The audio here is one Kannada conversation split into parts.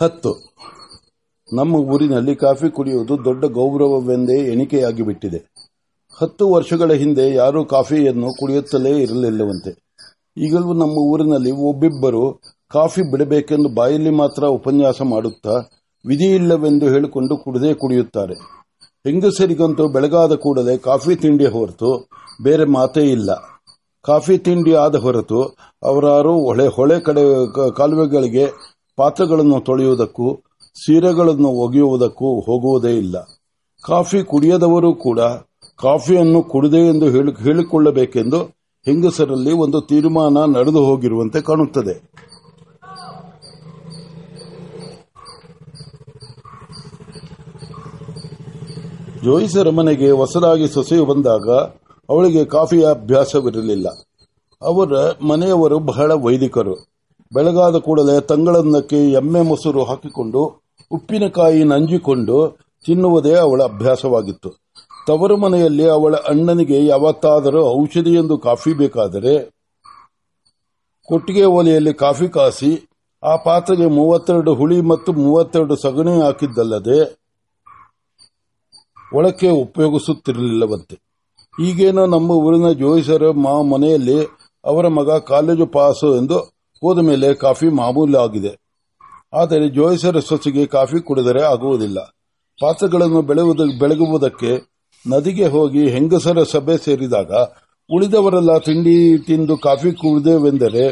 ಹತ್ತು. ನಮ್ಮ ಊರಿನಲ್ಲಿ ಕಾಫಿ ಕುಡಿಯುವುದು ದೊಡ್ಡ ಗೌರವವೆಂದೇ ಎಣಿಕೆಯಾಗಿಬಿಟ್ಟಿದೆ. ಹತ್ತು ವರ್ಷಗಳ ಹಿಂದೆ ಯಾರೂ ಕಾಫಿಯನ್ನು ಕುಡಿಯುತ್ತಲೇ ಇರಲಿಲ್ಲವಂತೆ. ಈಗಲೂ ನಮ್ಮ ಊರಿನಲ್ಲಿ ಒಬ್ಬಿಬ್ಬರು ಕಾಫಿ ಬಿಡಬೇಕೆಂದು ಬಾಯಲ್ಲಿ ಮಾತ್ರ ಉಪನ್ಯಾಸ ಮಾಡುತ್ತಾ ವಿಧಿ ಇಲ್ಲವೆಂದು ಹೇಳಿಕೊಂಡು ಕುಡದೇ ಕುಡಿಯುತ್ತಾರೆ. ಹೆಂಗಸರಿಗಂತೂ ಬೆಳಗಾದ ಕೂಡಲೇ ಕಾಫಿ ತಿಂಡಿ ಹೊರತು ಬೇರೆ ಮಾತೇ ಇಲ್ಲ. ಕಾಫಿ ತಿಂಡಿ ಆದ ಹೊರತು ಅವರಾರು ಹೊಳೆ ಹೊಳೆ ಕಡೆ ಕಾಲುವೆಗಳಿಗೆ ಪಾತ್ರಗಳನ್ನು ತೊಳೆಯುವುದಕ್ಕೂ, ಸೀರೆಗಳನ್ನು ಒಗೆಯುವುದಕ್ಕೂ ಹೋಗುವುದೇ ಇಲ್ಲ. ಕಾಫಿ ಕುಡಿಯದವರು ಕೂಡ ಕಾಫಿಯನ್ನು ಕುಡಿದೆ ಎಂದು ಹೇಳಿ- ಹೇಳಿಕೊಳ್ಳಬೇಕೆಂದು ಹೆಂಗಸರಲ್ಲಿ ಒಂದು ತೀರ್ಮಾನ ನಡೆದು ಹೋಗಿರುವಂತೆ ಕಾಣುತ್ತದೆ. ಜೋಯಿಸರ ಮನೆಗೆ ಹೊಸದಾಗಿ ಸೊಸೆಯು ಬಂದಾಗ ಅವಳಿಗೆ ಕಾಫಿಯ ಅಭ್ಯಾಸವಿರಲಿಲ್ಲ. ಅವರ ಮನೆಯವರು ಬಹಳ ವೈದಿಕರು. ಬೆಳಗಾದ ಕೂಡಲೇ ತಂಗಳನ್ನಕ್ಕೆ ಎಮ್ಮೆ ಮೊಸರು ಹಾಕಿಕೊಂಡು, ಉಪ್ಪಿನಕಾಯಿ ನಂಜಿಕೊಂಡು ತಿನ್ನುವುದೇ ಅವಳ ಅಭ್ಯಾಸವಾಗಿತ್ತು. ತವರು ಮನೆಯಲ್ಲಿ ಅವಳ ಅಣ್ಣನಿಗೆ ಯಾವತ್ತಾದರೂ ಔಷಧಿ ಎಂದು ಕಾಫಿ ಬೇಕಾದರೆ ಕೊಟ್ಟಿಗೆ ಒಲೆಯಲ್ಲಿ ಕಾಫಿ ಕಾಸಿ, ಆ ಪಾತ್ರೆಗೆ ಮೂವತ್ತೆರಡು ಹುಳಿ ಮತ್ತು ಮೂವತ್ತೆರಡು ಸಗಣಿ ಹಾಕಿದ್ದಲ್ಲದೆ ಒಳಕ್ಕೆ ಉಪಯೋಗಿಸುತ್ತಿರಲಿಲ್ಲವಂತೆ. ಈಗೇನೋ ನಮ್ಮ ಊರಿನ ಜೋಯಿಸರ ಮಾ ಮನೆಯಲ್ಲಿ ಅವರ ಮಗ ಕಾಲೇಜು ಪಾಸು ಎಂದು ಹೋದ ಮೇಲೆ ಕಾಫಿ ಮಾಮೂಲು ಆಗಿದೆ ಆದರೆ ಜೋಯಿಸರ ಸೊಸೆಗೆ ಕಾಫಿ ಕುಡಿದರೆ ಆಗುವುದಿಲ್ಲ. ಪಾತ್ರಗಳನ್ನು ಬೆಳಗುವುದಕ್ಕೆ ನದಿಗೆ ಹೋಗಿ ಹೆಂಗಸರ ಸಭೆ ಸೇರಿದಾಗ, ಉಳಿದವರೆಲ್ಲ ತಿಂಡಿ ತಿಂದು ಕಾಫಿ ಕುಡಿದೆವೆಂದರೆ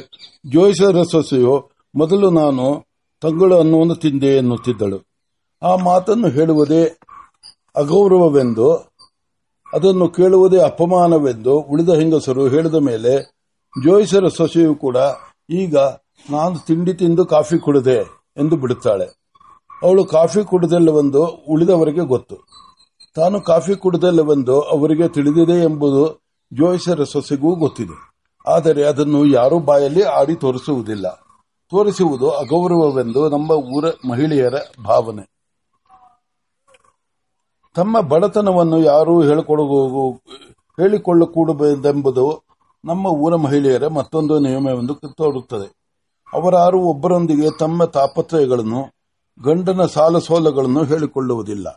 ಜೋಯಿಸರ ಸೊಸೆಯು ಮೊದಲು ನಾನು ತಂಗಳು ಅನ್ನುವನ್ನು ತಿಂದೆ ಎನ್ನುತ್ತಿದ್ದಳು. ಆ ಮಾತನ್ನು ಹೇಳುವುದೇ ಅಗೌರವವೆಂದು, ಅದನ್ನು ಕೇಳುವುದೇ ಅಪಮಾನವೆಂದು ಉಳಿದ ಹೆಂಗಸರು ಹೇಳಿದ ಮೇಲೆ ಜೋಯಿಸರ ಸೊಸೆಯು ಕೂಡ ಈಗ ನಾನು ತಿಂಡಿ ತಿಂದು ಕಾಫಿ ಕುಡಿದೆ ಎಂದು ಬಿಡುತ್ತಾಳೆ. ಅವಳು ಕಾಫಿ ಕುಡಿದಲ್ಲವೆಂದು ಉಳಿದವರಿಗೆ ಗೊತ್ತು. ತಾನು ಕಾಫಿ ಕುಡಿದಲ್ಲವೆಂದು ಅವರಿಗೆ ತಿಳಿದಿದೆ ಎಂಬುದು ಜೋಯಿಸರ ಸೊಸೆಗೂ ಗೊತ್ತಿದೆ. ಆದರೆ ಅದನ್ನು ಯಾರೂ ಬಾಯಲ್ಲಿ ಆಡಿ ತೋರಿಸುವುದಿಲ್ಲ. ತೋರಿಸುವುದು ಅಗೌರವವೆಂದು ನಮ್ಮ ಊರ ಮಹಿಳೆಯರ ಭಾವನೆ. ತಮ್ಮ ಬಡತನವನ್ನು ಯಾರೂ ಹೇಳಿಕೊಳ್ಳಕೂಡದೆಂಬುದು ನಮ್ಮ ಊರ ಮಹಿಳೆಯರ ಮತ್ತೊಂದು ನಿಯಮವೆಂದು ತೋರುತ್ತದೆ ಅವರಾರು ಒಬ್ಬರೊಂದಿಗೆ ತಮ್ಮ ತಾಪತ್ರಯಗಳನ್ನು, ಗಂಡನ ಸಾಲ ಸೋಲಗಳನ್ನು ಹೇಳಿಕೊಳ್ಳುವುದಿಲ್ಲ.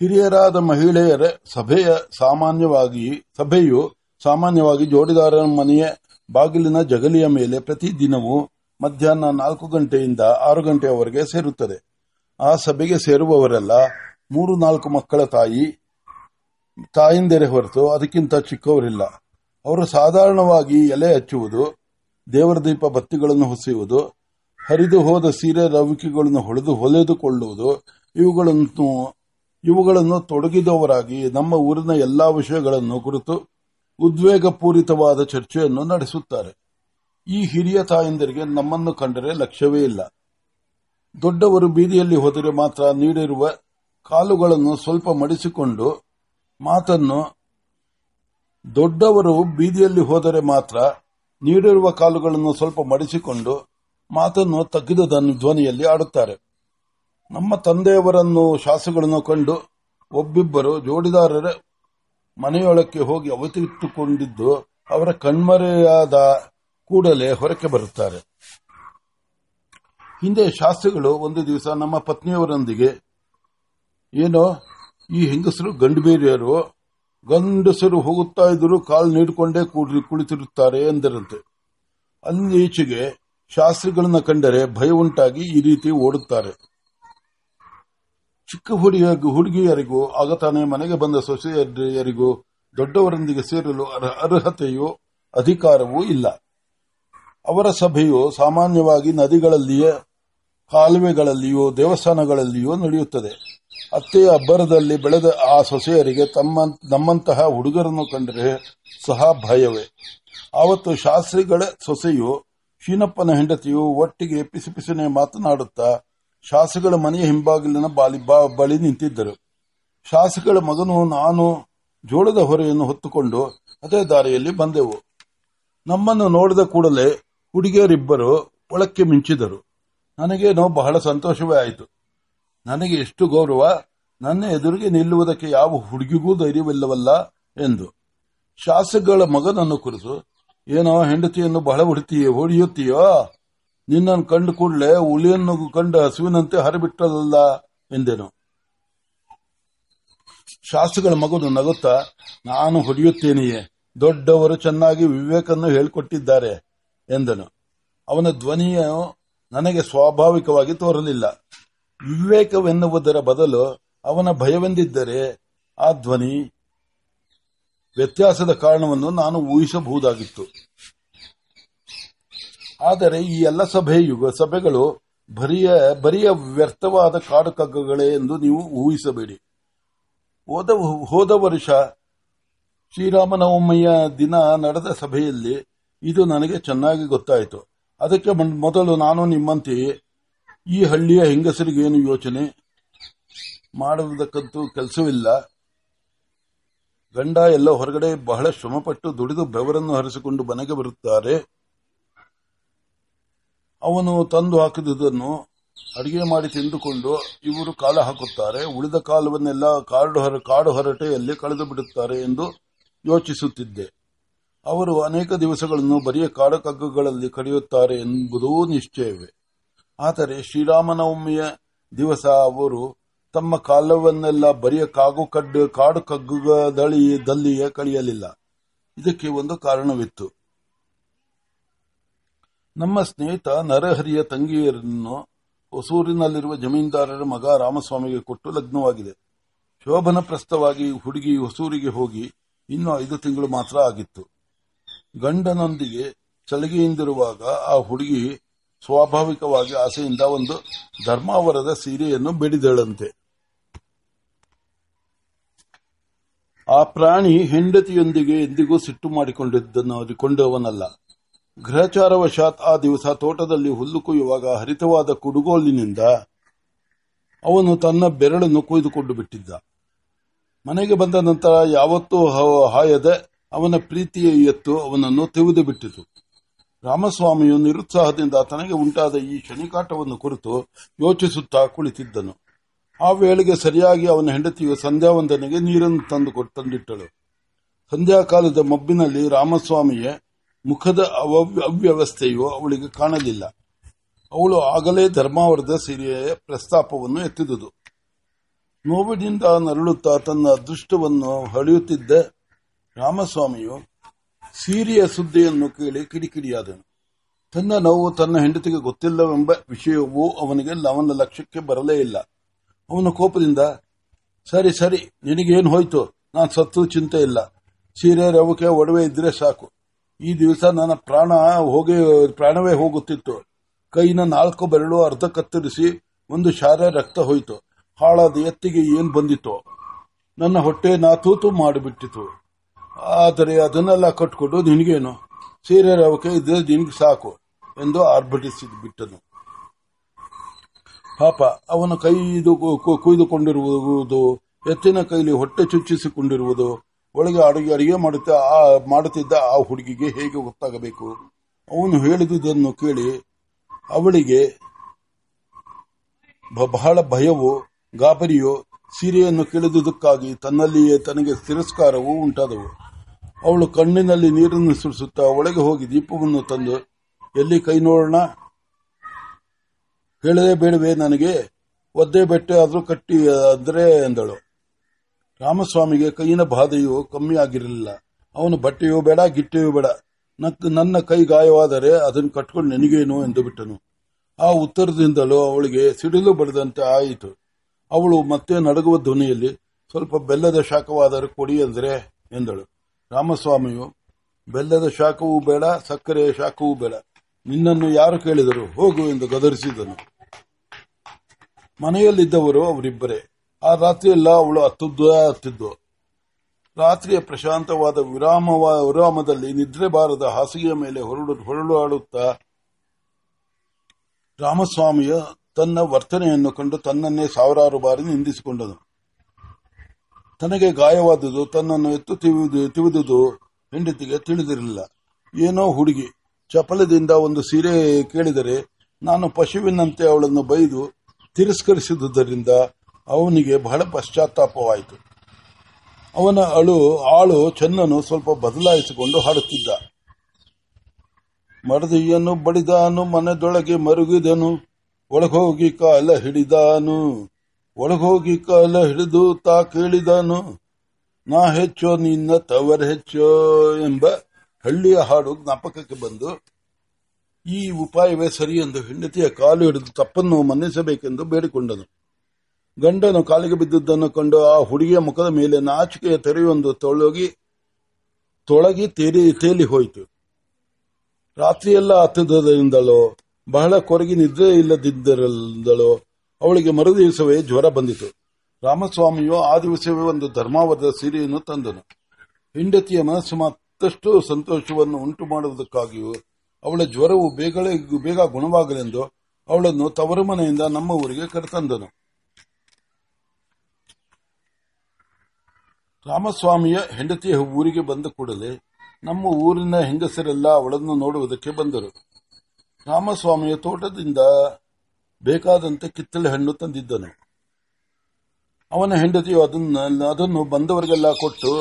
ಹಿರಿಯರಾದ ಮಹಿಳೆಯರ ಸಭೆಯ ಸಾಮಾನ್ಯವಾಗಿ, ಸಭೆಯು ಸಾಮಾನ್ಯವಾಗಿ ಜೋಡಿದಾರರ ಮನೆಯ ಬಾಗಿಲಿನ ಜಗಲಿಯ ಮೇಲೆ ಪ್ರತಿದಿನವೂ ಮಧ್ಯಾಹ್ನ ನಾಲ್ಕು ಗಂಟೆಯಿಂದ ಆರು ಗಂಟೆಯವರೆಗೆ ಸೇರುತ್ತದೆ. ಆ ಸಭೆಗೆ ಸೇರುವವರೆಲ್ಲ ಮೂರು ನಾಲ್ಕು ಮಕ್ಕಳ ತಾಯಿ, ತಾಯಿಂದೆರೆ ಹೊರತು ಅದಕ್ಕಿಂತ ಚಿಕ್ಕವರಿಲ್ಲ. ಅವರು ಸಾಧಾರಣವಾಗಿ ಎಲೆ ಹಚ್ಚುವುದು, ದೇವರ ದೀಪ ಬತ್ತಿಗಳನ್ನು ಹೊಸೆಯುವುದು, ಹರಿದು ಹೋದ ಸೀರೆ ರವಿಕೆಗಳನ್ನು ಹೊಳೆದು ಹೊಲೆದುಕೊಳ್ಳುವುದು ಇವುಗಳನ್ನು ಇವುಗಳನ್ನು ತೊಡಗಿದವರಾಗಿ ನಮ್ಮ ಊರಿನ ಎಲ್ಲಾ ವಿಷಯಗಳನ್ನು ಕುರಿತು ಉದ್ವೇಗಪೂರಿತವಾದ ಚರ್ಚೆಯನ್ನು ನಡೆಸುತ್ತಾರೆ. ಈ ಹಿರಿಯ ತಾಯಂದಿರಿಗೆ ನಮ್ಮನ್ನು ಕಂಡರೆ ಲಕ್ಷ್ಯವೇ ಇಲ್ಲ. ದೊಡ್ಡವರು ಬೀದಿಯಲ್ಲಿ ಹೋದರೆ ಮಾತ್ರ ನೀಡಿರುವ ಕಾಲುಗಳನ್ನು ಸ್ವಲ್ಪ ಮಡಿಸಿಕೊಂಡು ಮಾತನ್ನು ದೊಡ್ಡವರು ಬೀದಿಯಲ್ಲಿ ಹೋದರೆ ಮಾತ್ರ ನೀಡಿರುವ ಕಾಲುಗಳನ್ನು ಸ್ವಲ್ಪ ಮಡಿಸಿಕೊಂಡು ಮಾತನ್ನು ತಗ್ಗಿದ ಧ್ವನಿ- ಧ್ವನಿಯಲ್ಲಿ ಆಡುತ್ತಾರೆ ನಮ್ಮ ತಂದೆಯವರನ್ನು ಶಾಸಗಳನ್ನು ಕಂಡು ಒಬ್ಬಿಬ್ಬರು ಜೋಡಿದಾರರ ಮನೆಯೊಳಕ್ಕೆ ಹೋಗಿ ಅವತಿಟ್ಟುಕೊಂಡಿದ್ದು ಅವರ ಕಣ್ಮರೆಯಾದ ಕೂಡಲೇ ಹೊರಕ್ಕೆ ಬರುತ್ತಾರೆ. ಹಿಂದೆ ಶಾಸ್ತ್ರಿಗಳು ಒಂದು ದಿವಸ ನಮ್ಮ ಪತ್ನಿಯವರೊಂದಿಗೆ, ಏನೋ ಈ ಹೆಂಗಸರು ಗಂಡುಬೇರಿಯರು ಗಂಡಸರು ಹೋಗುತ್ತಾ ಇದ್ದರೂ ಕಾಲು ನೀಡಿಕೊಂಡೇ ಕೂಡಿ ಕುಳಿತಿರುತ್ತಾರೆ ಎಂದರಂತೆ. ಅಂದೀಚೆಗೆ ಶಾಸ್ತ್ರಿಗಳನ್ನ ಕಂಡರೆ ಭಯ ಉಂಟಾಗಿ ಈ ರೀತಿ ಓಡುತ್ತಾರೆ. ಚಿಕ್ಕ ಹುಡುಗಿಯ ಹುಡುಗಿಯರಿಗೂ, ಆಗತಾನೆ ಮನೆಗೆ ಬಂದ ಸೊಸೆಯರಿಗೂ, ದೊಡ್ಡವರೊಂದಿಗೆ ಸೇರಲು ಅರ್ಹ- ಅರ್ಹತೆಯೂ ಅಧಿಕಾರವೂ ಇಲ್ಲ. ಅವರ ಸಭೆಯು ಸಾಮಾನ್ಯವಾಗಿ ನದಿಗಳಲ್ಲಿಯೇ, ಕಾಲುವೆಗಳಲ್ಲಿಯೋ, ದೇವಸ್ಥಾನಗಳಲ್ಲಿಯೂ ನಡೆಯುತ್ತದೆ. ಅತ್ತೆಯ ಅಬ್ಬರದಲ್ಲಿ ಬೆಳೆದ ಆ ಸೊಸೆಯರಿಗೆ ತಮ್ಮ ನಮ್ಮಂತಹ ಹುಡುಗರನ್ನು ಕಂಡರೆ ಸಹ ಭಯವೇ. ಆವತ್ತು ಶಾಸ್ತ್ರಿಗಳ ಸೊಸೆಯು ಶೀನಪ್ಪನ ಹೆಂಡತಿಯು ಒಟ್ಟಿಗೆ ಪಿಸಿ ಪಿಸನೆ ಮಾತನಾಡುತ್ತಾ ಶಾಸಕಗಳ ಮನೆಯ ಹಿಂಬಾಗಿಲಿನ ಬಾಲಿ ಬಳಿ ನಿಂತಿದ್ದರು. ಶಾಸಕಗಳ ಮಗನು ನಾನು ಜೋಳದ ಹೊರೆಯನ್ನು ಹೊತ್ತುಕೊಂಡು ಅದೇ ದಾರಿಯಲ್ಲಿ ಬಂದೆವು. ನಮ್ಮನ್ನು ನೋಡಿದ ಕೂಡಲೇ ಹುಡುಗಿಯರಿಬ್ಬರು ಒಳಕ್ಕೆ ಮಿಂಚಿದರು. ನನಗೇನೋ ಬಹಳ ಸಂತೋಷವೇ ಆಯಿತು. ನನಗೆ ಎಷ್ಟು ಗೌರವ, ನನ್ನ ಎದುರಿಗೆ ನಿಲ್ಲುವುದಕ್ಕೆ ಯಾವ ಹುಡುಗಿಗೂ ಧೈರ್ಯವಿಲ್ಲವಲ್ಲ ಎಂದು. ಶಾಸಕಗಳ ಮಗನನ್ನು ಕುರಿತು ಏನೋ ಹೆಂಡತಿಯನ್ನು ಬಹಳ ಹೊಡಿತೀಯೋ ಹೊಡೆಯುತ್ತೀಯೋ? ನಿನ್ನನ್ನು ಕಂಡು ಕೂಡಲೇ ಹುಲಿಯನ್ನು ಕಂಡು ಹಸುವಿನಂತೆ ಹರಿಬಿಟ್ಟದಲ್ಲ ಎಂದೆನು. ಶಾಸಕಗಳ ಮಗನು ನಗುತ್ತಾ, ನಾನು ಹೊಡೆಯುತ್ತೇನೆಯೇ? ದೊಡ್ಡವರು ಚೆನ್ನಾಗಿ ವಿವೇಕನ್ನು ಹೇಳಿಕೊಟ್ಟಿದ್ದಾರೆ ಎಂದನು. ಅವನ ಧ್ವನಿಯು ನನಗೆ ಸ್ವಾಭಾವಿಕವಾಗಿ ತೋರಲಿಲ್ಲ. ವಿವೇಕವೆನ್ನುವುದರ ಬದಲು ಅವನ ಭಯವೆಂದಿದ್ದರೆ ಆ ಧ್ವನಿ ವ್ಯತ್ಯಾಸದ ಕಾರಣವನ್ನು ನಾನು ಊಹಿಸಬಹುದಾಗಿತ್ತು. ಆದರೆ ಈ ಎಲ್ಲ ಸಭೆ ಯುಗ ಸಭೆಗಳು ಬರಿಯ ಬರಿಯ ವ್ಯರ್ಥವಾದ ಕಾಡುಕಗ್ಗಗಳೇ ಎಂದು ನೀವು ಊಹಿಸಬೇಡಿ. ಹೋದ ಹೋದ ವರ್ಷ ಶ್ರೀರಾಮನವಮಯ್ಯ ದಿನ ನಡೆದ ಸಭೆಯಲ್ಲಿ ಇದು ನನಗೆ ಚೆನ್ನಾಗಿ ಗೊತ್ತಾಯಿತು. ಅದಕ್ಕೆ ಮೊದಲು ನಾನು ನಿಮ್ಮಂತೆಯೇ ಈ ಹಳ್ಳಿಯ ಹೆಂಗಸರಿಗೇನು ಯೋಚನೆ? ಮಾಡುವುದಕ್ಕಂತೂ ಕೆಲಸವಿಲ್ಲ. ಗಂಡ ಎಲ್ಲ ಹೊರಗಡೆ ಬಹಳ ಶ್ರಮಪಟ್ಟು ದುಡಿದು ಬೆವರನ್ನು ಹರಿಸಿಕೊಂಡು ಮನೆಗೆ ಬರುತ್ತಾರೆ. ಅವನು ತಂದು ಹಾಕಿದುದನ್ನು ಅಡಿಗೆ ಮಾಡಿ ತಿಂದುಕೊಂಡು ಇವರು ಕಾಲ ಹಾಕುತ್ತಾರೆ. ಉಳಿದ ಕಾಲವನ್ನೆಲ್ಲ ಕಾಡು ಹೊರ, ಕಾಡು ಹೊರಟೆಯಲ್ಲಿ ಕಳೆದು ಬಿಡುತ್ತಾರೆ ಎಂದು ಯೋಚಿಸುತ್ತಿದ್ದೆ. ಅವರು ಅನೇಕ ದಿವಸಗಳನ್ನು ಬರಿಯ ಕಾಡು ಕಗ್ಗಗಳಲ್ಲಿ ಕಳೆಯುತ್ತಾರೆ ಎಂಬುದೂ ನಿಶ್ಚಯವೇ. ಆದರೆ ಶ್ರೀರಾಮನವಮಿಯ ದಿವಸ ಅವರು ತಮ್ಮ ಕಾಲವನ್ನೆಲ್ಲ ಬರಿಯ ಕಾಗು ಕಡ್ಡು, ಕಾಡು ಕಗ್ಗುಗಳದಲ್ಲಿಯೇ ಕಳೆಯಲಿಲ್ಲ. ಇದಕ್ಕೆ ಒಂದು ಕಾರಣವಿತ್ತು. ನಮ್ಮ ಸ್ನೇಹಿತ ನರಹರಿಯ ತಂಗಿಯರನ್ನು ಹೊಸೂರಿನಲ್ಲಿರುವ ಜಮೀನ್ದಾರರ ಮಗ ರಾಮಸ್ವಾಮಿಗೆ ಕೊಟ್ಟು ಲಗ್ನವಾಗಿದೆ. ಶೋಭನ ಪ್ರಸ್ಥವಾಗಿ ಹುಡುಗಿ ಹೊಸೂರಿಗೆ ಹೋಗಿ ಇನ್ನು ಐದು ತಿಂಗಳು ಮಾತ್ರ ಆಗಿತ್ತು. ಗಂಡನೊಂದಿಗೆ ಚಳಿಗೆಯಿಂದಿರುವಾಗ ಆ ಹುಡುಗಿ ಸ್ವಾಭಾವಿಕವಾಗಿ ಆಸೆಯಿಂದ ಒಂದು ಧರ್ಮಾವರದ ಸೀರೆಯನ್ನು ಬಿಡಿದಳಂತೆ. ಆ ಪ್ರಾಣಿ ಹೆಂಡತಿಯೊಂದಿಗೆ ಎಂದಿಗೂ ಸಿಟ್ಟು ಮಾಡಿಕೊಂಡಿದ್ದನ್ನು ಕೊಂಡವನಲ್ಲ ಗ್ರಹಚಾರವಶಾತ್ ಆ ದಿವಸ ತೋಟದಲ್ಲಿ ಹುಲ್ಲು ಕೊಯ್ಯುವಾಗ ಹರಿತವಾದ ಕುಡುಗೋಲಿನಿಂದ ಅವನು ತನ್ನ ಬೆರಳನ್ನು ಕೊಯ್ದುಕೊಂಡು ಬಿಟ್ಟಿದ್ದ. ಮನೆಗೆ ಬಂದ ನಂತರ ಯಾವತ್ತೂ ಹಾಯದೆ ಅವನ ಪ್ರೀತಿಯ ಎತ್ತು ಅವನನ್ನು ತೆಗೆದು ಬಿಟ್ಟಿತು ರಾಮಸ್ವಾಮಿಯು ನಿರುತ್ಸಾಹದಿಂದ ತನಗೆ ಉಂಟಾದ ಈ ಶನಿಕಾಟವನ್ನು ಕುರಿತು ಯೋಚಿಸುತ್ತಾ ಕುಳಿತಿದ್ದನು. ಆ ವೇಳೆಗೆ ಸರಿಯಾಗಿ ಅವನ ಹೆಂಡತಿಯು ಸಂಧ್ಯಾವಂದನೆಗೆ ನೀರನ್ನು ತಂದು ತಂದಿಟ್ಟಳು. ಸಂಧ್ಯಾಕಾಲದ ಮಬ್ಬಿನಲ್ಲಿ ರಾಮಸ್ವಾಮಿಯ ಮುಖದ ಅವ್ಯ- ಅವ್ಯವಸ್ಥೆಯು ಅವಳಿಗೆ ಕಾಣಲಿಲ್ಲ. ಅವಳು ಆಗಲೇ ಧರ್ಮಾವರದ ಸಿರಿಯ ಪ್ರಸ್ತಾಪವನ್ನು ಎತ್ತಿದುದು. ನೋವಿನಿಂದ ನರಳುತ್ತಾ ತನ್ನ ಅದೃಷ್ಟವನ್ನು ಹಳೆಯುತ್ತಿದ್ದ ರಾಮಸ್ವಾಮಿಯು ಸೀರೆಯ ಸುದ್ದಿಯನ್ನು ಕೇಳಿ ಕಿಡಿಕಿಡಿಯಾದನು. ತನ್ನ ನೋವು ತನ್ನ ಹೆಂಡತಿಗೆ ಗೊತ್ತಿಲ್ಲವೆಂಬ ವಿಷಯವು ಅವನಿಗೆ ಅವನ ಲಕ್ಷ್ಯಕ್ಕೆ ಬರಲೇ ಇಲ್ಲ. ಅವನ ಕೋಪದಿಂದ, ಸರಿ ಸರಿ, ನಿನಗೇನು ಹೋಯ್ತು? ನಾನು ಸತ್ತು, ಚಿಂತೆ ಇಲ್ಲ. ಸೀರೆ ರವಕೆ ಒಡವೆ ಇದ್ರೆ ಸಾಕು. ಈ ದಿವಸ ನನ್ನ ಪ್ರಾಣ ಹೋಗಿ, ಪ್ರಾಣವೇ ಹೋಗುತ್ತಿತ್ತು. ಕೈನ ನಾಲ್ಕು ಬೆರಳು ಅರ್ಧ ಕತ್ತರಿಸಿ ಒಂದು ಶಾರೆ ರಕ್ತ ಹೋಯಿತು. ಹಾಳಾದ ಎತ್ತಿಗೆ ಏನ್ ಬಂದಿತ್ತು? ನನ್ನ ಹೊಟ್ಟೆ ನಾತೂತು ಮಾಡಿಬಿಟ್ಟಿತು. ಆದರೆ ಅದನ್ನೆಲ್ಲ ಕಟ್ಕೊಂಡು ನಿನಗೇನು? ಸೀರೆ ರವಕೆ ಇದ್ರೆ ನಿನಗೆ ಸಾಕು ಎಂದು ಆರ್ಭಟಿಸಿ ಬಿಟ್ಟನು. ಪಾಪ, ಅವನ ಕೈ ಕುಯ್ದುಕೊಂಡಿರುವುದು, ಎತ್ತಿನ ಕೈಲಿ ಹೊಟ್ಟೆ ಚುಚ್ಚಿಸಿಕೊಂಡಿರುವುದು, ಒಳಗೆ ಅಡುಗೆ ಅಡುಗೆ ಮಾಡುತ್ತಾ ಮಾಡುತ್ತಿದ್ದ ಆ ಹುಡುಗಿಗೆ ಹೇಗೆ ಗೊತ್ತಾಗಬೇಕು? ಅವನು ಹೇಳಿದುದನ್ನು ಕೇಳಿ ಅವಳಿಗೆ ಬಹಳ ಭಯವೋ, ಗಾಬರಿಯೋ ಸೀರೆಯನ್ನು ಕೇಳಿದುದಕ್ಕಾಗಿ ತನ್ನಲ್ಲಿಯೇ ತನಗೆ ತಿರಸ್ಕಾರವೂ ಉಂಟಾದವು. ಅವಳು ಕಣ್ಣಿನಲ್ಲಿ ನೀರನ್ನು ಸುರಿಸುತ್ತಾ ಒಳಗೆ ಹೋಗಿ ದೀಪವನ್ನು ತಂದು, ಎಲ್ಲಿ ಕೈ ನೋಡೋಣ? ಹೇಳದೇ ಬೇಡವೇ ನನಗೆ? ಒದ್ದೆ ಬೆಟ್ಟೆ ಆದರೂ ಕಟ್ಟಿ ಅಂದ್ರೆ ಎಂದಳು. ರಾಮಸ್ವಾಮಿಗೆ ಕೈಯಿನ ಬಾಧೆಯು ಕಮ್ಮಿ ಆಗಿರಲಿಲ್ಲ ಅವನು ಬಟ್ಟೆಯೂ ಬೇಡ, ಗಿಟ್ಟೆಯೂ ಬೇಡ. ನನ್ನ ಕೈ ಗಾಯವಾದರೆ ಅದನ್ನು ಕಟ್ಕೊಂಡು ನಿನಗೇನು ಎಂದು ಬಿಟ್ಟನು. ಆ ಉತ್ತರದಿಂದಲೂ ಅವಳಿಗೆ ಸಿಡಿಲು ಬಡದಂತೆ ಆಯಿತು. ಅವಳು ಮತ್ತೆ ನಡಗುವ ಧ್ವನಿಯಲ್ಲಿ, ಸ್ವಲ್ಪ ಬೆಲ್ಲದ ಶಾಖವಾದರೂ ಕೊಡಿ ಎಂದರೆ ಎಂದಳು. ರಾಮಸ್ವಾಮಿಯು, ಬೆಲ್ಲದ ಶಾಖವೂ ಬೇಡ, ಸಕ್ಕರೆಯ ಶಾಖವೂ ಬೇಡ. ನಿನ್ನನ್ನು ಯಾರು ಕೇಳಿದರು ಹೋಗು ಎಂದು ಗದರಿಸಿದನು. ಮನೆಯಲ್ಲಿದ್ದವರು ಅವರಿಬ್ಬರೇ. ಆ ರಾತ್ರಿಯೆಲ್ಲ ಅವಳು ಹತ್ತುದ್ದ ಹತ್ತಿದ್ದು ರಾತ್ರಿಯ ಪ್ರಶಾಂತವಾದ ವಿರಾಮ ವಿರಾಮದಲ್ಲಿ ನಿದ್ರೆ ಬಾರದ ಹಾಸಿಗೆಯ ಮೇಲೆ ಹೊರಡು ಹೊರಳಾಡುತ್ತಾ ರಾಮಸ್ವಾಮಿಯ ತನ್ನ ವರ್ತನೆಯನ್ನು ಕಂಡು ತನ್ನನ್ನೇ ಸಾವಿರಾರು ಬಾರಿ ನಿಂದಿಸಿಕೊಂಡನು. ತನಗೆ ಗಾಯವಾದುದು ತನ್ನನ್ನು ಎತ್ತು ತಿವಿದು, ತಿವಿದುದು ಹೆಂಡತಿಗೆ ತಿಳಿದಿರಲಿಲ್ಲ. ಏನೋ ಹುಡುಗಿ, ಚಪಲದಿಂದ ಒಂದು ಸೀರೆ ಕೇಳಿದರೆ ನಾನು ಪಶುವಿನಂತೆ ಅವಳನ್ನು ಬೈದು ತಿರಸ್ಕರಿಸಿದುದರಿಂದ ಅವನಿಗೆ ಬಹಳ ಪಶ್ಚಾತ್ತಾಪವಾಯಿತು. ಅವನ ಅಳು, ಆಳು, ಚೆನ್ನನು ಸ್ವಲ್ಪ ಬದಲಾಯಿಸಿಕೊಂಡು ಹಾಡುತ್ತಿದ್ದ. ಮಡದಿಯನ್ನು ಬಡಿದಾನು, ಮನೆದೊಳಗೆ ಮರುಗಿದನು. ಒಳಗೋಗಿ ಕಾಲ ಹಿಡಿದಾನು, ಒಳಗೋಗಿ ಕಾಲ ಹಿಡಿದು ತಾ ಕೇಳಿದಾನು, ನಾ ಹೆಚ್ಚೋ ನಿನ್ನ ತವರ್ ಹೆಚ್ಚೋ ಎಂಬ ಹಳ್ಳಿಯ ಹಾಡು ಜ್ಞಾಪಕಕ್ಕೆ ಬಂದು, ಈ ಉಪಾಯವೇ ಸರಿ ಎಂದು ಹೆಂಡತಿಯ ಕಾಲು ಹಿಡಿದು ತಪ್ಪನ್ನು ಮನ್ನಿಸಬೇಕೆಂದು ಬೇಡಿಕೊಂಡನು. ಗಂಡನು ಕಾಲಿಗೆ ಬಿದ್ದುದನ್ನು ಕಂಡು ಆ ಹುಡುಗಿಯ ಮುಖದ ಮೇಲೆ ನಾಚಿಕೆಯ ತೆರೆಯೊಂದು ತೊಳಗಿ ತೊಳಗಿ ತೇಲಿ ತೇಲಿ ಹೋಯಿತು. ರಾತ್ರಿಯೆಲ್ಲ ಹತ್ತದಿಂದಲೋ ಬಹಳ ಕೊರಗಿ ನಿದ್ರೆ ಇಲ್ಲದಿದ್ದರಿಂದಲೋ ಅವಳಿಗೆ ಮರುದಿವಸವೇ ಜ್ವರ ಬಂದಿತು. ರಾಮಸ್ವಾಮಿಯು ಆ ದಿವಸವೇ ಒಂದು ಧರ್ಮಾವರದ ಸೀರೆಯನ್ನು ತಂದನು. ಹೆಂಡತಿಯ ಮನಸ್ಸು ಮತ್ತಷ್ಟು ಸಂತೋಷವನ್ನು ಉಂಟು ಮಾಡುವುದಕ್ಕಾಗಿಯೂ ಅವಳ ಜ್ವರವು ಬೇಗಲೇ ಬೇಗ ಗುಣವಾಗಲೆಂದು ಅವಳನ್ನು ತವರು ಮನೆಯಿಂದ ನಮ್ಮ ಊರಿಗೆ ಕರೆತಂದನು. ರಾಮಸ್ವಾಮಿಯ ಹೆಂಡತಿಯ ಊರಿಗೆ ಬಂದ ಕೂಡಲೇ ನಮ್ಮ ಊರಿನ ಹೆಂಗಸರೆಲ್ಲ ಅವಳನ್ನು ನೋಡುವುದಕ್ಕೆ ಬಂದರು. ರಾಮಸ್ವಾಮಿಯ ತೋಟದಿಂದ ಬೇಕಾದಂತೆ ಕಿತ್ತಳೆ ಹಣ್ಣು ತಂದಿದ್ದನು. ಅವನ ಹೆಂಡತಿಯು ಅದನ್ನ, ಅದನ್ನು ಬಂದವರಿಗೆಲ್ಲ ಕೊಟ್ಟು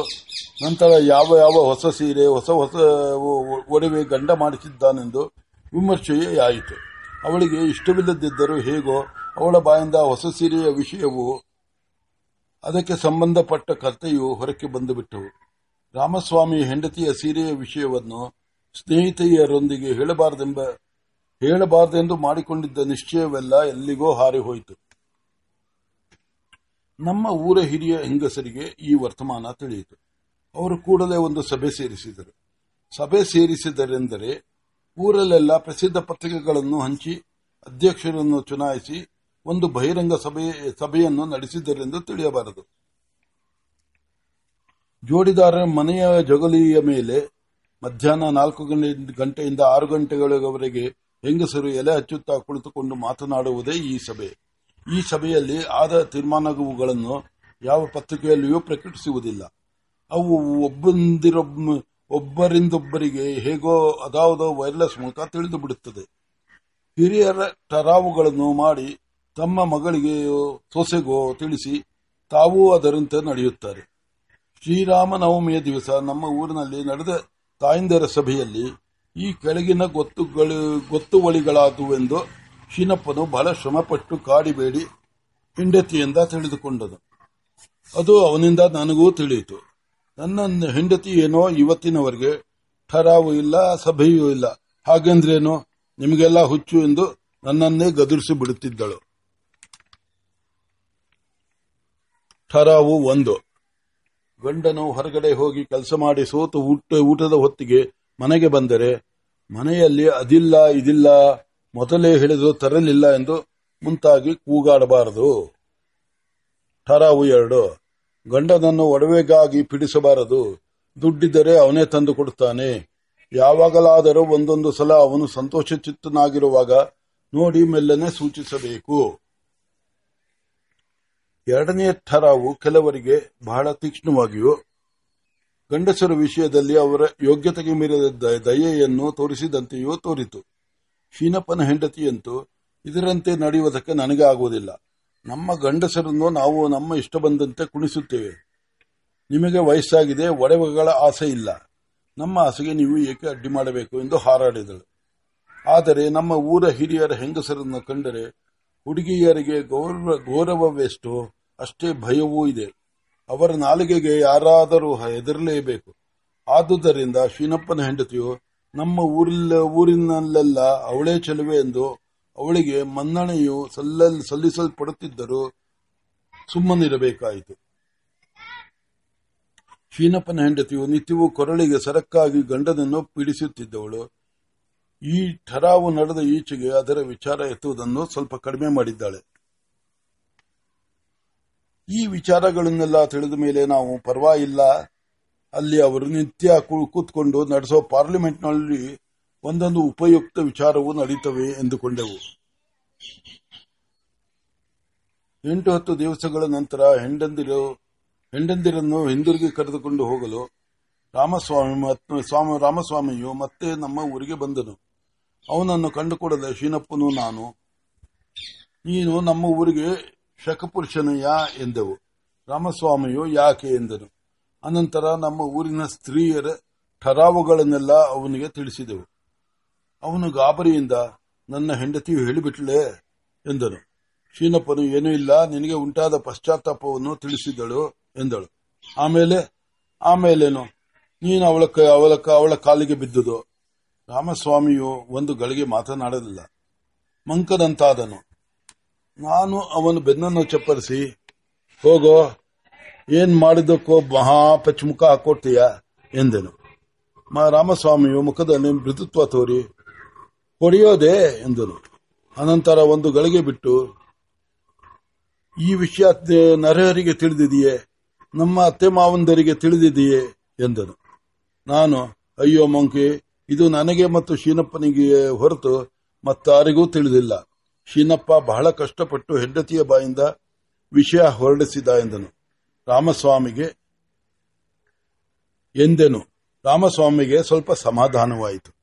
ನಂತರ ಯಾವ ಯಾವ ಹೊಸ ಸೀರೆ, ಹೊಸ ಹೊಸ ಒಡವೆ ಗಂಡ ಮಾಡಿಸಿದ್ದಾನೆಂದು ವಿಮರ್ಶೆಯೇ ಆಯಿತು ಅವಳಿಗೆ ಇಷ್ಟವಿಲ್ಲದಿದ್ದರೂ ಹೇಗೋ ಅವಳ ಬಾಯಿಂದ ಹೊಸ ಸೀರೆಯ ವಿಷಯವು ಅದಕ್ಕೆ ಸಂಬಂಧಪಟ್ಟ ಕಥೆಯು ಹೊರಕ್ಕೆ ಬಂದುಬಿಟ್ಟವು ರಾಮಸ್ವಾಮಿ ಹೆಂಡತಿಯ ಸೀರೆಯ ವಿಷಯವನ್ನು ಸ್ನೇಹಿತೆಯರೊಂದಿಗೆ ಹೇಳಬಾರದೆಂಬ ಹೇಳಬಾರದೆಂದು ಮಾಡಿಕೊಂಡಿದ್ದ ನಿಶ್ಚಯವೆಲ್ಲ ಎಲ್ಲಿಗೋ ಹಾರಿ ಹೋಯಿತು. ನಮ್ಮ ಊರ ಹಿರಿಯ ಹೆಂಗಸರಿಗೆ ಈ ವರ್ತಮಾನ ತಿಳಿಯಿತು. ಅವರು ಕೂಡಲೇ ಒಂದು ಸಭೆ ಸೇರಿಸಿದರು. ಸಭೆ ಸೇರಿಸಿದರೆಂದರೆ ಊರಲ್ಲೆಲ್ಲ ಪ್ರಸಿದ್ಧ ಪತ್ರಿಕೆಗಳನ್ನು ಹಂಚಿ, ಅಧ್ಯಕ್ಷರನ್ನು ಚುನಾಯಿಸಿ, ಒಂದು ಬಹಿರಂಗ ಸಭೆ, ಸಭೆಯನ್ನು ನಡೆಸಿದರೆಂದು ತಿಳಿಯಬಾರದು. ಜೋಡಿದಾರ ಮನೆಯ ಜಗಲಿಯ ಮೇಲೆ ಮಧ್ಯಾಹ್ನ ನಾಲ್ಕು ಗಂಟೆಯಿಂದ ಆರು ಗಂಟೆಗಳವರೆಗೆ ಹೆಂಗಸರು ಎಲೆ ಹಚ್ಚುತ್ತಾ ಕುಳಿತುಕೊಂಡು ಮಾತನಾಡುವುದೇ ಈ ಸಭೆ. ಈ ಸಭೆಯಲ್ಲಿ ಆದ ತೀರ್ಮಾನಗಳನ್ನು ಯಾವ ಪತ್ರಿಕೆಯಲ್ಲಿಯೂ ಪ್ರಕಟಿಸುವುದಿಲ್ಲ. ಅವು ಒಬ್ಬಂದಿರೊಬ್ಬ, ಒಬ್ಬರಿಂದೊಬ್ಬರಿಗೆ ಹೇಗೋ ಅದಾವುದೋ ವೈರ್ಲೆಸ್ ಮೂಲಕ ತಿಳಿದು ಬಿಡುತ್ತದೆ ಹಿರಿಯರ ಟರಾವುಗಳನ್ನು ಮಾಡಿ ತಮ್ಮ ಮಗಳಿಗೆ ಸೊಸೆಗೋ ತಿಳಿಸಿ ತಾವೂ ಅದರಂತೆ ನಡೆಯುತ್ತಾರೆ. ಶ್ರೀರಾಮನವಮಿಯ ದಿವಸ ನಮ್ಮ ಊರಿನಲ್ಲಿ ನಡೆದ ತಾಯಿಂದರ ಸಭೆಯಲ್ಲಿ ಈ ಕೆಳಗಿನ ಗೊತ್ತುಗಳು, ಗೊತ್ತುವಳಿಗಳಾದುವೆಂದು ಶೀನಪ್ಪನು ಬಹಳ ಶ್ರಮಪಟ್ಟು ಕಾಡಿಬೇಡಿ ಹೆಂಡತಿಯಿಂದ ತಿಳಿದುಕೊಂಡನು. ಅದು ಅವನಿಂದ ನನಗೂ ತಿಳಿಯಿತು. ನನ್ನ ಹೆಂಡತಿ ಏನೋ ಇವತ್ತಿನವರೆಗೆ ಠರಾವು ಇಲ್ಲ, ಸಭೆಯೂ ಇಲ್ಲ. ಹಾಗೆಂದ್ರೇನು? ನಿಮಗೆಲ್ಲ ಹುಚ್ಚು ಎಂದು ನನ್ನನ್ನೇ ಗದುರಿಸಿ ಬಿಡುತ್ತಿದ್ದಳು. ಠರಾವು ಒಂದು. ಗಂಡನು ಹೊರಗಡೆ ಹೋಗಿ ಕೆಲಸ ಮಾಡಿ ಸೋತು ಊಟ, ಊಟದ ಹೊತ್ತಿಗೆ ಮನೆಗೆ ಬಂದರೆ ಮನೆಯಲ್ಲಿ ಅದಿಲ್ಲ, ಇದಿಲ್ಲ, ಮೊದಲೇ ಹಿಡಿದು ತರಲಿಲ್ಲ ಎಂದು ಮುಂತಾಗಿ ಕೂಗಾಡಬಾರದು. ಠರಾವು ಎರಡು, ಗಂಡನನ್ನು ಒಡವೆಗಾಗಿ ಪಿಡಿಸಬಾರದು. ದುಡ್ಡಿದ್ದರೆ ಅವನೇ ತಂದು ಕೊಡುತ್ತಾನೆ. ಯಾವಾಗಲಾದರೂ ಒಂದೊಂದು ಸಲ ಅವನು ಸಂತೋಷಚಿತ್ತನಾಗಿರುವಾಗ ನೋಡಿ ಮೆಲ್ಲನೆ ಸೂಚಿಸಬೇಕು. ಎರಡನೇ ಠರಾವು ಕೆಲವರಿಗೆ ಬಹಳ ತೀಕ್ಷ್ಣವಾಗಿಯೂ ಗಂಡಸರ ವಿಷಯದಲ್ಲಿ ಅವರ ಯೋಗ್ಯತೆಗೆ ಮೀರಿದ ದಯೆಯನ್ನು ತೋರಿಸಿದಂತೆಯೂ ತೋರಿತು. ಶೀನಪ್ಪನ ಹೆಂಡತಿಯಂತೂ ಇದರಂತೆ ನಡೆಯುವುದಕ್ಕೆ ನನಗೆ ಆಗುವುದಿಲ್ಲ ನಮ್ಮ ಗಂಡಸರನ್ನು ನಾವು ನಮ್ಮ ಇಷ್ಟ ಬಂದಂತೆ ಕುಣಿಸುತ್ತೇವೆ. ನಿಮಗೆ ವಯಸ್ಸಾಗಿದೆ, ಒಡವೆಗಳ ಆಸೆ ಇಲ್ಲ. ನಮ್ಮ ಆಸೆಗೆ ನೀವು ಏಕೆ ಅಡ್ಡಿ ಮಾಡಬೇಕು ಎಂದು ಹಾರಾಡಿದಳು. ಆದರೆ ನಮ್ಮ ಊರ ಹಿರಿಯರ ಹೆಂಗಸರನ್ನು ಕಂಡರೆ ಹುಡುಗಿಯರಿಗೆ ಗೌರವ, ಗೌರವವೆಷ್ಟು, ಅಷ್ಟೇ ಭಯವೂ ಇದೆ. ಅವರ ನಾಲಿಗೆಗೆ ಯಾರಾದರೂ ಹೆದರಲೇಬೇಕು. ಆದುದರಿಂದ ಶೀನಪ್ಪನ ಹೆಂಡತಿಯು, ನಮ್ಮ ಊರಿಲ್ಲ, ಊರಿನಲ್ಲೆಲ್ಲ ಅವಳೇ ಚೆಲುವೆ ಎಂದು ಅವಳಿಗೆ ಮನ್ನಣೆಯು ಸಲ್ಲಲ್, ಸಲ್ಲಿಸಲ್ಪಡುತ್ತಿದ್ದರೂ ಸುಮ್ಮನಿರಬೇಕಾಯಿತು. ಶೀನಪ್ಪನ ಹೆಂಡತಿಯು ನಿತ್ಯವೂ ಕೊರಳಿಗೆ ಸರಕ್ಕಾಗಿ ಗಂಡನನ್ನು ಪೀಡಿಸುತ್ತಿದ್ದವಳು. ಈ ಠರಾವು ನಡೆದ ಈಚೆಗೆ ಅದರ ವಿಚಾರ ಎತ್ತುವುದನ್ನು ಸ್ವಲ್ಪ ಕಡಿಮೆ ಮಾಡಿದ್ದಾಳೆ. ಈ ವಿಚಾರಗಳನ್ನೆಲ್ಲ ತಿಳಿದ ಮೇಲೆ ನಾವು ಪರವಾಗಿಲ್ಲ. ಅಲ್ಲಿ ಅವರು ನಿತ್ಯ ಕೂತ್ಕೊಂಡು ನಡೆಸೋ ಪಾರ್ಲಿಮೆಂಟ್ನಲ್ಲಿ ಒಂದೊಂದು ಉಪಯುಕ್ತ ವಿಚಾರವು ನಡೀತವೆ ಎಂದುಕೊಂಡೆವು. ಎಂಟು ಹತ್ತು ದಿವಸಗಳ ನಂತರ ಹೆಂಡಂದಿರು, ಹೆಂಡಂದಿರನ್ನು ಹಿಂದಿರುಗಿ ಕರೆದುಕೊಂಡು ಹೋಗಲು ರಾಮಸ್ವಾಮಿ ಮತ್ತು ಸ್ವಾಮಿ, ರಾಮಸ್ವಾಮಿಯು ಮತ್ತೆ ನಮ್ಮ ಊರಿಗೆ ಬಂದನು. ಅವನನ್ನು ಕಂಡುಕೊಡದ ಶೀನಪ್ಪನು ನಾನು, ನೀನು ನಮ್ಮ ಊರಿಗೆ ಶಕಪುರುಷನಯ್ಯ ಎಂದವು. ರಾಮಸ್ವಾಮಿಯು ಯಾಕೆ ಎಂದನು. ಅನಂತರ ನಮ್ಮ ಊರಿನ ಸ್ತ್ರೀಯರ ಠರಾವುಗಳನ್ನೆಲ್ಲ ಅವನಿಗೆ ತಿಳಿಸಿದೆವು. ಅವನು ಗಾಬರಿಯಿಂದ, ನನ್ನ ಹೆಂಡತಿಯು ಹೇಳಿಬಿಟ್ಲೆ ಎಂದನು. ಶೀನಪ್ಪನು ಏನೂ ಇಲ್ಲ, ನಿನಗೆ ಉಂಟಾದ ಪಶ್ಚಾತ್ತಾಪವನ್ನು ತಿಳಿಸಿದಳು ಎಂದಳು. ಆಮೇಲೆ, ಆಮೇಲೇನು? ನೀನು ಅವಳ ಅವಳ ಅವಳ ಕಾಲಿಗೆ ಬಿದ್ದುದು. ರಾಮಸ್ವಾಮಿಯು ಒಂದು ಗಳಿಗೆ ಮಾತನಾಡಲಿಲ್ಲ. ಮಂಕದಂತಾದನು ನಾನು ಅವನ ಬೆನ್ನನ್ನು ಚಪ್ಪರಿಸಿ, ಹೋಗೋ, ಏನ್ ಮಾಡಿದಕ್ಕೋ ಮಹಾ ಪಚ್ಚಮುಖ ಹಾಕೊಡ್ತೀಯ ಎಂದನು. ರಾಮಸ್ವಾಮಿಯು ಮುಖದಲ್ಲಿ ಮೃದುತ್ವ ತೋರಿ, ಹೊಡೆಯೋದೆ ಎಂದನು. ಅನಂತರ ಒಂದು ಗಳಿಗೆ ಬಿಟ್ಟು, ಈ ವಿಷಯ ನರಹರಿಗೆ ತಿಳಿದಿದೆಯೇ, ನಮ್ಮ ಅತ್ತೆ ಮಾವಂದರಿಗೆ ತಿಳಿದಿದೆಯೇ ಎಂದನು. ನಾನು, ಅಯ್ಯೋ ಮಂಕಿ, ಇದು ನನಗೆ ಮತ್ತು ಶೀನಪ್ಪನಿಗೆ ಹೊರತು ಮತ್ತಾರಿಗೂ ತಿಳಿದಿಲ್ಲ. ಶೀನಪ್ಪ ಬಹಳ ಕಷ್ಟಪಟ್ಟು ಹೆಂಡತಿಯ ಬಾಯಿಂದ ವಿಷಯ ಹೊರಡಿಸಿದ ಎಂದನು. ರಾಮಸ್ವಾಮಿಗೆ ಎಂದೆನು. ರಾಮಸ್ವಾಮಿಗೆ ಸ್ವಲ್ಪ ಸಮಾಧಾನವಾಯಿತು.